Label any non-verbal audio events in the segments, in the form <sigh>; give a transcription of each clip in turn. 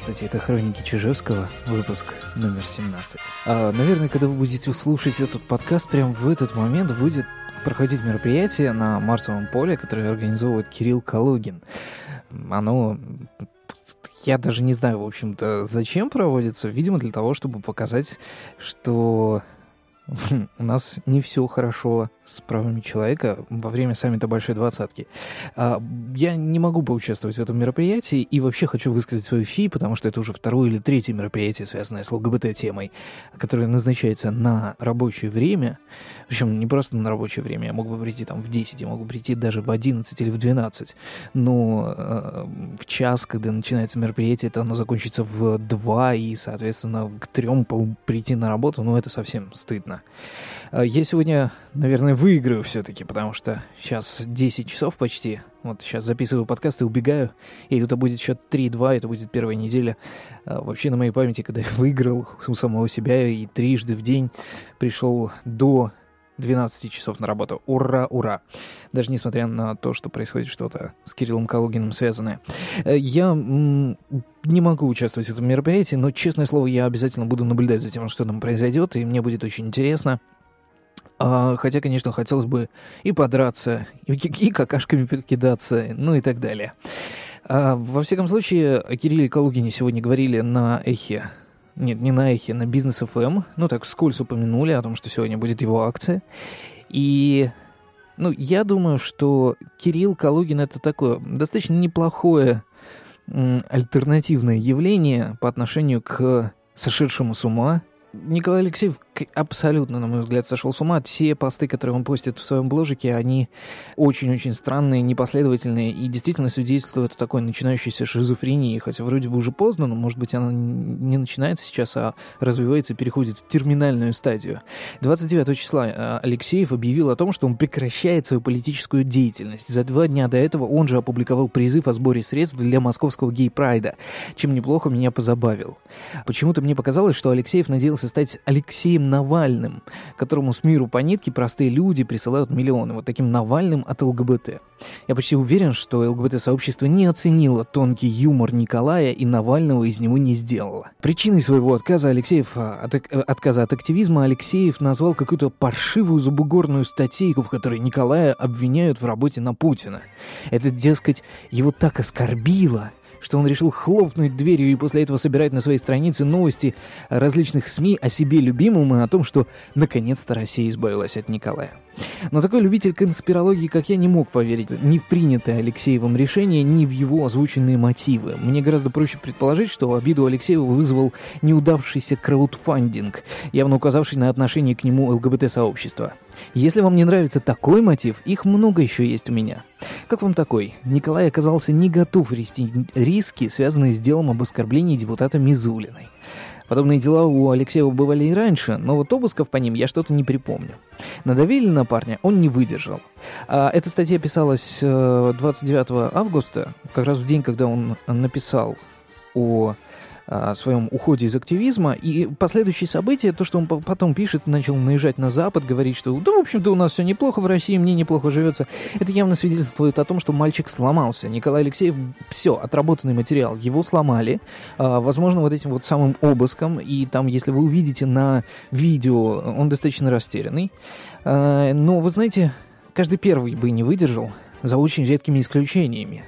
Здравствуйте, это «Хроники Чижевского», выпуск номер 17. А, наверное, когда вы будете слушать этот подкаст, прямо в этот момент будет проходить мероприятие на Марсовом поле, которое организовывает Кирилл Калугин. Оно я даже не знаю, в общем-то, зачем проводится. Видимо, для того, чтобы показать, что <laughs> у нас не все хорошо с правами человека во время саммита Большой Двадцатки. А, я не могу поучаствовать в этом мероприятии и вообще хочу высказать свою фи, потому что это уже второе или третье мероприятие, связанное с ЛГБТ-темой, которое назначается на рабочее время. Причем не просто на рабочее время, я мог бы прийти там в 10, я мог бы прийти даже в 11 или в 12. Но э, в час, когда начинается мероприятие, это оно закончится в 2, и, соответственно, к 3 прийти на работу, ну, это совсем стыдно. А, я сегодня, наверное, выиграю все-таки, потому что сейчас 10 часов почти. Вот сейчас записываю подкаст и убегаю. И это будет счет 3-2, это будет первая неделя. А, вообще на моей памяти, когда я выиграл у самого себя и трижды в день пришел до 12 часов на работу. Ура, ура! Даже несмотря на то, что происходит что-то с Кириллом Калугиным связанное. Э, я не могу участвовать в этом мероприятии, но, честное слово, я обязательно буду наблюдать за тем, что там произойдет, и мне будет очень интересно. А, хотя, конечно, хотелось бы и подраться, и, и какашками покидаться, ну и так далее. А, во всяком случае, о Кирилле Калугине сегодня говорили на Эхе нет, не на Эхе, на Бизнес. Эм. Ну, так вскользь упомянули о том, что сегодня будет его акция. И, ну, я думаю, что Кирилл Калугин это такое достаточно неплохое альтернативное явление по отношению к сошедшему с ума Николай Алексеев абсолютно, на мой взгляд, сошел с ума. Все посты, которые он постит в своем бложике, они очень-очень странные, непоследовательные и действительно свидетельствуют о такой начинающейся шизофрении. Хотя вроде бы уже поздно, но, может быть, она не начинается сейчас, а развивается и переходит в терминальную стадию. 29 числа э, Алексеев объявил о том, что он прекращает свою политическую деятельность. За два дня до этого он же опубликовал призыв о сборе средств для московского гей-прайда, чем неплохо меня позабавил. Почему-то мне показалось, что Алексеев надеялся стать Алексеем Навальным, которому с миру по нитке простые люди присылают миллионы, вот таким Навальным от ЛГБТ. Я почти уверен, что ЛГБТ-сообщество не оценило тонкий юмор Николая и Навального из него не сделало. Причиной своего отказа Алексеев, а, от, э, отказа от активизма Алексеев назвал какую-то паршивую забугорную статейку, в которой Николая обвиняют в работе на Путина. Это, дескать, его так оскорбило, что он решил хлопнуть дверью и после этого собирать на своей странице новости различных СМИ о себе любимом и о том, что наконец-то Россия избавилась от Николая. Но такой любитель конспирологии, как я, не мог поверить ни в принятое Алексеевым решение, ни в его озвученные мотивы. Мне гораздо проще предположить, что обиду Алексеева вызвал неудавшийся краудфандинг, явно указавший на отношение к нему ЛГБТ-сообщества. Если вам не нравится такой мотив, их много еще есть у меня. Как вам такой? Николай оказался не готов вести риски, связанные с делом об оскорблении депутата Мизулиной. Подобные дела у Алексеева бывали и раньше, но вот обысков по ним я что-то не припомню. Надавили на парня, он не выдержал. А эта статья писалась 29 э, августа, как раз в день, когда он написал о своем уходе из активизма. И последующие события, то, что он потом пишет, начал наезжать на Запад, говорить, что да, в общем-то, у нас все неплохо в России, мне неплохо живется. Это явно свидетельствует о том, что мальчик сломался. Николай Алексеев, все, отработанный материал, его сломали. А, возможно, вот этим вот самым обыском. И там, если вы увидите на видео, он достаточно растерянный. А, но, вы знаете, каждый первый бы не выдержал, за очень редкими исключениями.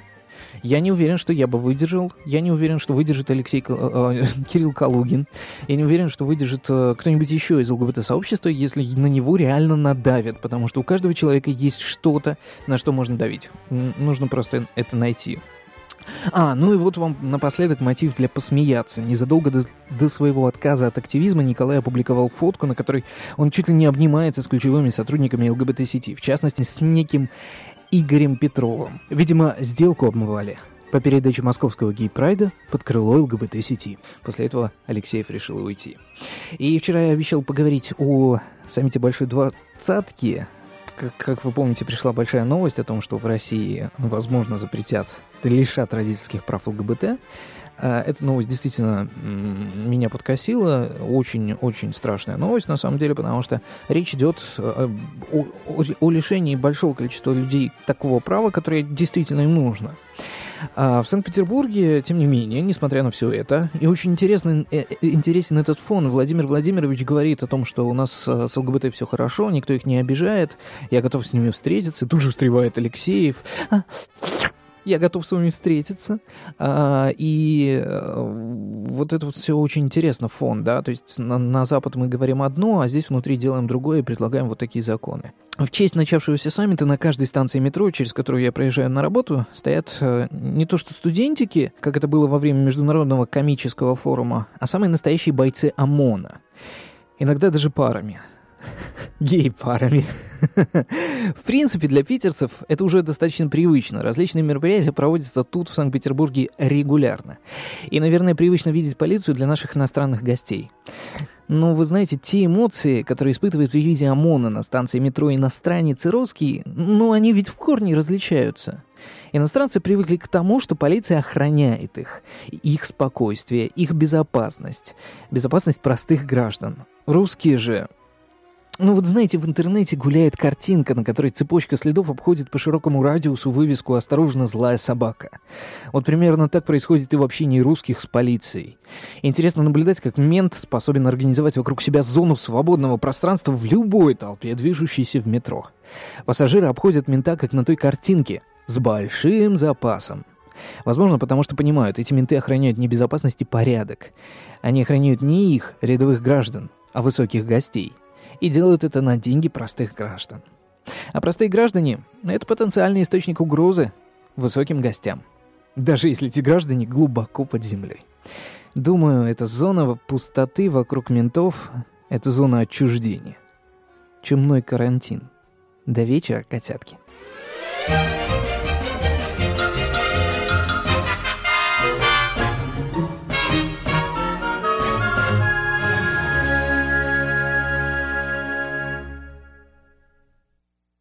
Я не уверен, что я бы выдержал. Я не уверен, что выдержит Алексей э, э, <laughs> Кирилл Калугин. Я не уверен, что выдержит э, кто-нибудь еще из ЛГБТ-сообщества, если на него реально надавят. Потому что у каждого человека есть что-то, на что можно давить. Нужно просто это найти. А, ну и вот вам напоследок мотив для посмеяться. Незадолго до, до своего отказа от активизма Николай опубликовал фотку, на которой он чуть ли не обнимается с ключевыми сотрудниками ЛГБТ-сети, в частности, с неким Игорем Петровым. Видимо, сделку обмывали по передаче московского гей-прайда под крыло ЛГБТ-сети. После этого Алексеев решил уйти. И вчера я обещал поговорить о саммите Большой Двадцатки. Как, как вы помните, пришла большая новость о том, что в России, возможно, запретят, лишат родительских прав ЛГБТ. А, эта новость действительно меня подкосила. Очень-очень страшная новость, на самом деле, потому что речь идет э, о, о, о лишении большого количества людей такого права, которое действительно им нужно. А в Санкт-Петербурге, тем не менее, несмотря на все это, и очень интересный, э, э, интересен этот фон. Владимир Владимирович говорит о том, что у нас э, с ЛГБТ все хорошо, никто их не обижает, я готов с ними встретиться. Тут же встревает Алексеев. «А, я готов с вами встретиться. А, и вот это вот все очень интересно, фон, да, то есть на, на Запад мы говорим одно, а здесь внутри делаем другое и предлагаем вот такие законы. В честь начавшегося саммита на каждой станции метро, через которую я проезжаю на работу, стоят э, не то что студентики, как это было во время Международного комического форума, а самые настоящие бойцы ОМОНа. Иногда даже парами. Гей-парами. В принципе, для питерцев это уже достаточно привычно. Различные мероприятия проводятся тут, в Санкт-Петербурге, регулярно. И, наверное, привычно видеть полицию для наших иностранных гостей. Но вы знаете, те эмоции, которые испытывают при виде ОМОНа на станции метро иностранец и русский, ну, они ведь в корне различаются. Иностранцы привыкли к тому, что полиция охраняет их, их спокойствие, их безопасность, безопасность простых граждан. Русские же ну вот знаете, в интернете гуляет картинка, на которой цепочка следов обходит по широкому радиусу вывеску «Осторожно, злая собака». Вот примерно так происходит и в общении русских с полицией. Интересно наблюдать, как мент способен организовать вокруг себя зону свободного пространства в любой толпе, движущейся в метро. Пассажиры обходят мента, как на той картинке, с большим запасом. Возможно, потому что понимают, эти менты охраняют не безопасность и порядок. Они охраняют не их, рядовых граждан, а высоких гостей и делают это на деньги простых граждан. А простые граждане — это потенциальный источник угрозы высоким гостям, даже если эти граждане глубоко под землей. Думаю, эта зона пустоты вокруг ментов — это зона отчуждения. Чумной карантин. До вечера, котятки. thank